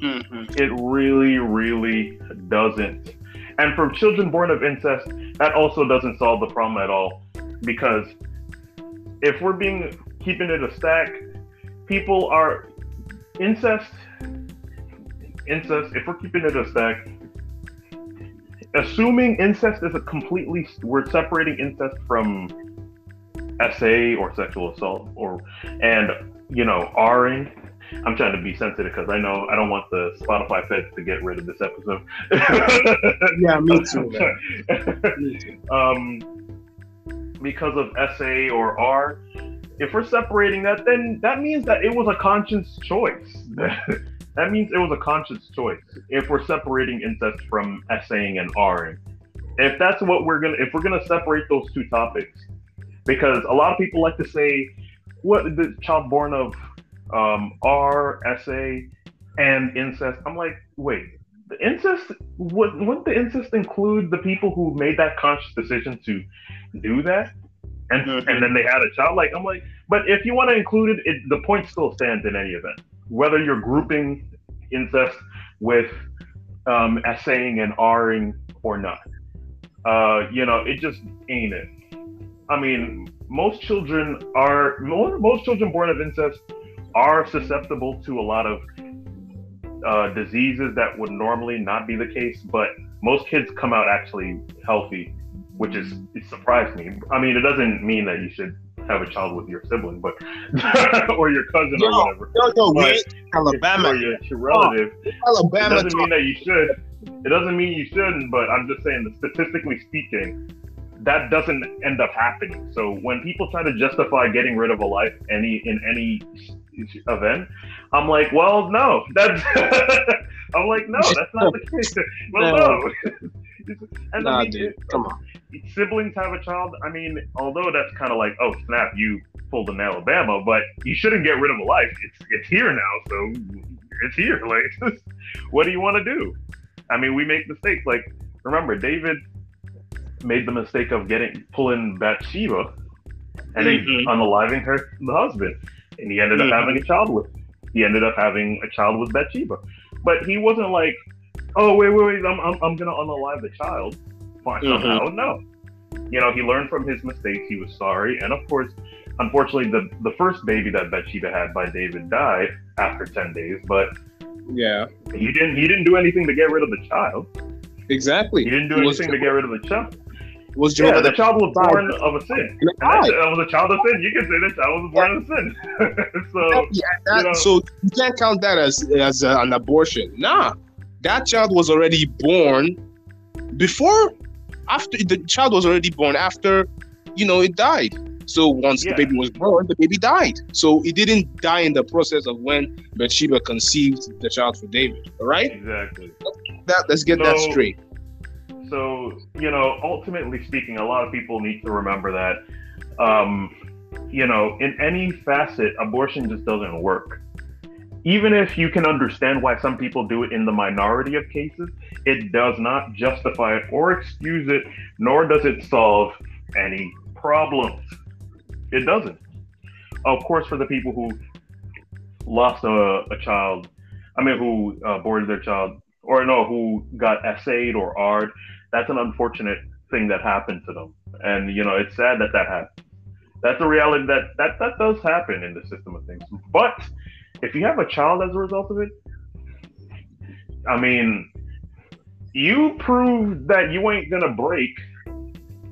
Mhm. It really, really doesn't. And for children born of incest, that also doesn't solve the problem at all. Because if we're being keeping it a stack, people are incest, incest. If we're keeping it a stack, assuming incest is a completely, we're separating incest from SA or sexual assault or and you know Ring. I'm trying to be sensitive because I know I don't want the Spotify feds to get rid of this episode. Yeah, me too. Me too. um, because of SA or R, if we're separating that, then that means that it was a conscious choice. that means it was a conscious choice. If we're separating incest from SAing and Ring, if that's what we're gonna, if we're gonna separate those two topics, because a lot of people like to say, what the child born of um, R, SA, and incest. I'm like, wait, the incest would wouldn't the incest include the people who made that conscious decision to do that? And Mhm. and then they had a child? Like i'm like but if you want to include it, it the point still stands in any event. Whether you're grouping incest with um essaying and r-ing or not. Uh you know it just ain't it i mean most children are mo- most children born of incest are susceptible to a lot of uh, diseases that would normally not be the case, but most kids come out actually healthy, which is it surprised me. I mean, it doesn't mean that you should have a child with your sibling, but or your cousin or whatever. yo, yo, But we Alabama. or your, your relative. It Alabama. doesn't mean that you should. It doesn't mean you shouldn't, but I'm just saying that statistically speaking, that doesn't end up happening. So when people try to justify getting rid of a life any in any event, I'm like, well, no, that's. I'm like, no, that's not the case. Well, no. and Nah, I mean, dude, come on. siblings have a child. I mean, although that's kind of like, oh snap, you pulled an Alabama, but you shouldn't get rid of a life. It's it's here now, so it's here. Like, what do you want to do? I mean, we make mistakes. Like, remember, David made the mistake of getting pulling Bathsheba and then Mhm. unaliving her the husband, and he ended Mhm. up having a child with. He ended up having a child with Bathsheba, but he wasn't like, oh wait, wait, wait, I'm I'm, I'm gonna unalive the child. Fine, Mhm. somehow, no. You know, he learned from his mistakes. He was sorry, and of course, unfortunately, the the first baby that Bathsheba had by David died after ten days. But Yeah, he didn't he didn't do anything to get rid of the child. exactly. He didn't do anything to get rid of the child. Was Yeah, Jehovah the the child was born of a sin. That was a child of sin. You can say the child was born of sin. so Yeah, that, you know- so you can't count that as as uh, an abortion. Nah, that child was already born before, after the child was already born after, you know, it died. So once Yeah. the baby was born, the baby died. So it didn't die in the process of when Bathsheba conceived the child for David. All right, exactly. that let's get that straight. So, you know, ultimately speaking, a lot of people need to remember that, um, you know, in any facet, abortion just doesn't work. Even if you can understand why some people do it in the minority of cases, it does not justify it or excuse it, nor does it solve any problems. It doesn't. Of course, for the people who lost a, a child, I mean, who uh, aborted their child, or no, who got essayed or R'd, that's an unfortunate thing that happened to them. And, you know, it's sad that that happened. That's a reality that, that that does happen in the system of things. But if you have a child as a result of it, I mean, you prove that you ain't gonna break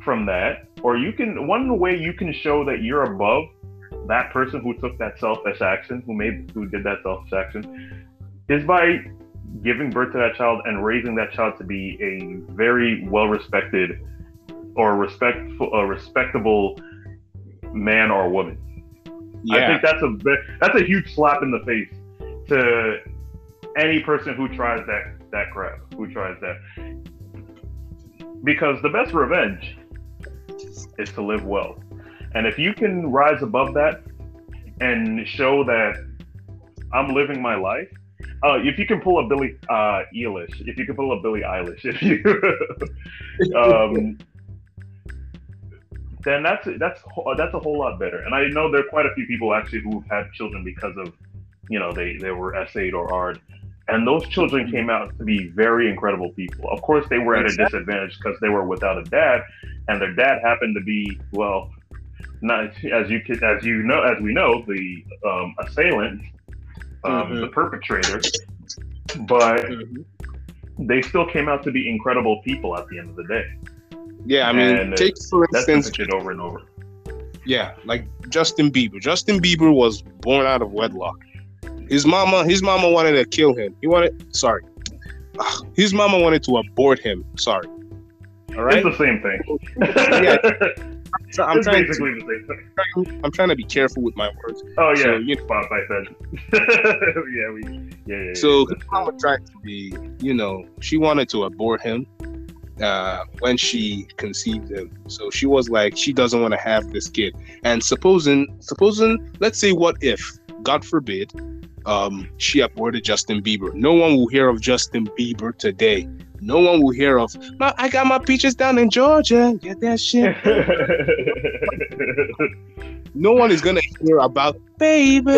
from that, or you can one way you can show that you're above that person who took that selfish action, who made who did that selfish action, is by giving birth to that child and raising that child to be a very well respected or respectful, a respectable man or woman. Yeah. I think that's a that's a huge slap in the face to any person who tries that that crap, who tries that. Because the best revenge is to live well. And if you can rise above that and show that I'm living my life, uh, if you can pull a Billie uh, Eilish, if you can pull a Billie Eilish, if you, um, then that's that's that's a whole lot better. And I know there are quite a few people actually who've had children because of, you know, they they were SA'd or R'd, and those children came out to be very incredible people. Of course, they were at a disadvantage because they were without a dad, and their dad happened to be well, not as you as you know, as we know, the um, assailant, um, Mhm. the perpetrator, but Mhm. they still came out to be incredible people at the end of the day. Yeah, I mean, And, take for instance, over and over. yeah, like Justin Bieber. Justin Bieber was born out of wedlock. His mama, his mama wanted to kill him. He wanted, sorry, his mama wanted to abort him. Sorry. All right. It's the same thing. Yeah. So I'm trying to, the same thing. I'm trying to be careful with my words. Oh yeah, So, you know- Spotify said. yeah, we. Yeah, yeah. So yeah, mama tried to be, you know, she wanted to abort him uh, when she conceived him. So she was like, she doesn't want to have this kid. And supposing, supposing, let's say, what if, God forbid, um, she aborted Justin Bieber. No one will hear of Justin Bieber today. No one will hear of. "Ma, I got my peaches down in Georgia. Get that shit. No one is gonna hear about baby.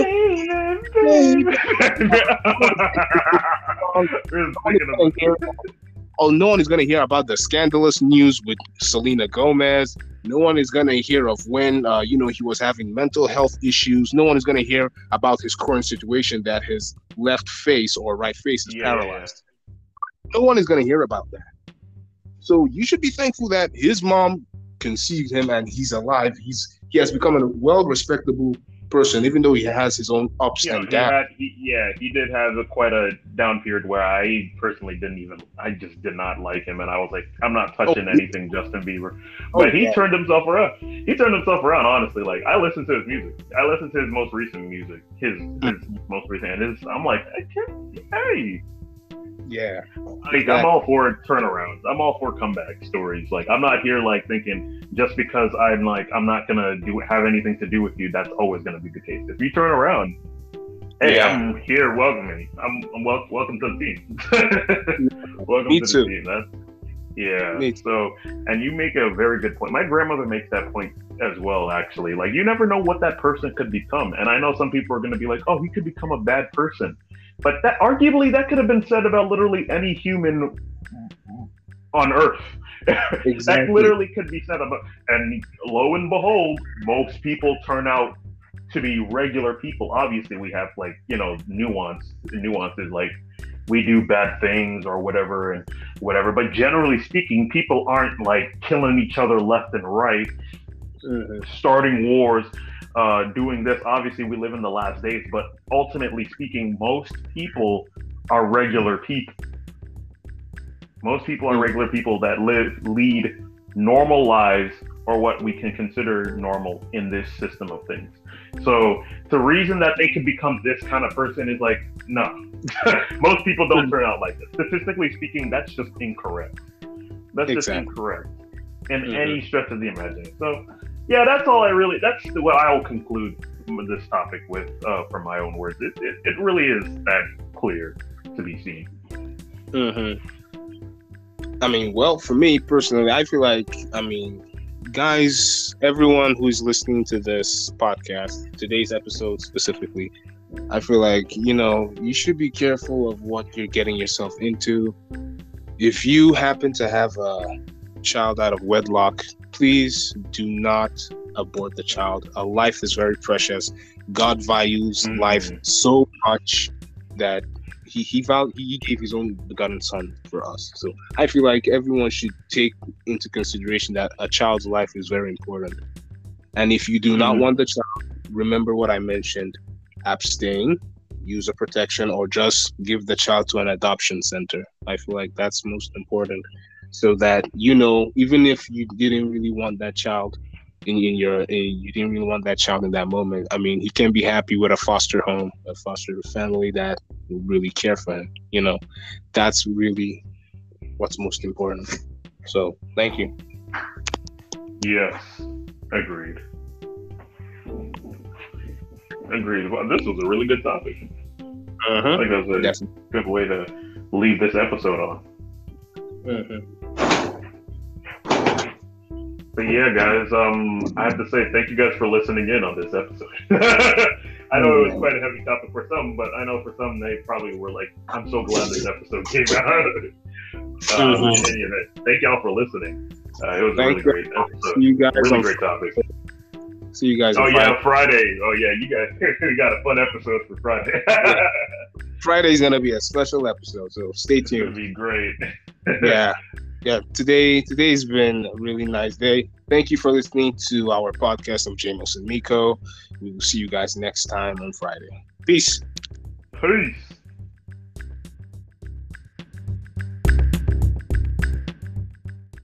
Oh, no one is gonna hear about the scandalous news with Selena Gomez. No one is gonna hear of when uh, you know he was having mental health issues. No one is gonna hear about his current situation that his left face or right face is yeah, paralyzed. No one is gonna hear about that. So you should be thankful that his mom conceived him and he's alive. He's he has become a well respectable person, even though he has his own ups Yeah, and downs. yeah, he did have a, quite a down period where I personally didn't even, I just did not like him, and I was like, I'm not oh, touching Oh, anything Justin Bieber. Oh, But he yeah. turned himself around. He turned himself around. Honestly, like I listened to his music. I listened to his most recent music. His his most recent. And his, I'm like, I can't. Hey, yeah. like I'm all for turnarounds. I'm all for comeback stories. Like I'm not here like thinking just because I'm like I'm not gonna do have anything to do with you. That's always gonna be the case. If you turn around, hey, Yeah. I'm here welcoming. I'm, I'm wel- welcome to the team. welcome Me to too. the team. That's yeah. Me too. So and you make a very good point. My grandmother makes that point as well. Actually, like you never know what that person could become. And I know some people are gonna be like, oh, he could become a bad person. But that arguably that could have been said about literally any human on Earth. that literally could be said about, and lo and behold, most people turn out to be regular people. Obviously, we have like you know nuance nuances like we do bad things or whatever and whatever. But generally speaking, people aren't like killing each other left and right starting wars, uh, doing this. Obviously, we live in the last days, but ultimately speaking, most people are regular people. Most people are regular people that live lead normal lives or what we can consider normal in this system of things. So the reason that they can become this kind of person is like, no. most people don't turn out like this. Statistically speaking, that's just incorrect. That's just incorrect in Mhm. any stretch of the imagination. So yeah, that's all I really. That's what I will conclude this topic with uh, from my own words. It, it, it really is that clear to be seen. Mm-hmm. I mean, well, for me personally, I feel like, I mean, guys, everyone who's listening to this podcast, today's episode specifically, I feel like, you know, you should be careful of what you're getting yourself into. If you happen to have a child out of wedlock, please do not abort the child. A life is very precious. God values Mhm. life so much that he he val- he gave his own begotten son for us. So I feel like everyone should take into consideration that a child's life is very important. And if you do not Mhm. want the child, remember what I mentioned: abstain, use a protection, or just give the child to an adoption center. I feel like that's most important, so that you know, even if you didn't really want that child. In, in your, in, you didn't really want that child in that moment. I mean, he can be happy with a foster home, a foster family that will really care for him. You know, that's really what's most important. So, thank you. Yes, agreed. Agreed. Well, this was a really good topic. I Uh-huh. think that was a Definitely. good way to leave this episode on. But yeah, guys, um, I have to say thank you guys for listening in on this episode. I know it was quite a heavy topic for some, but I know for some they probably were like, "I'm so glad this episode came out." um, Mhm. in any event, thank y'all for listening. Uh, it was a really great episode. See you guys. Really on, great topic. See you guys. Oh on yeah, Friday. Oh yeah, you guys we got a fun episode for Friday. Friday. Friday's gonna be a special episode, so stay tuned. It'll be great. yeah, yeah. Today, today's been a really nice day. Thank you for listening to our podcast of Jamos and Miko. We will see you guys next time on Friday. Peace. Peace.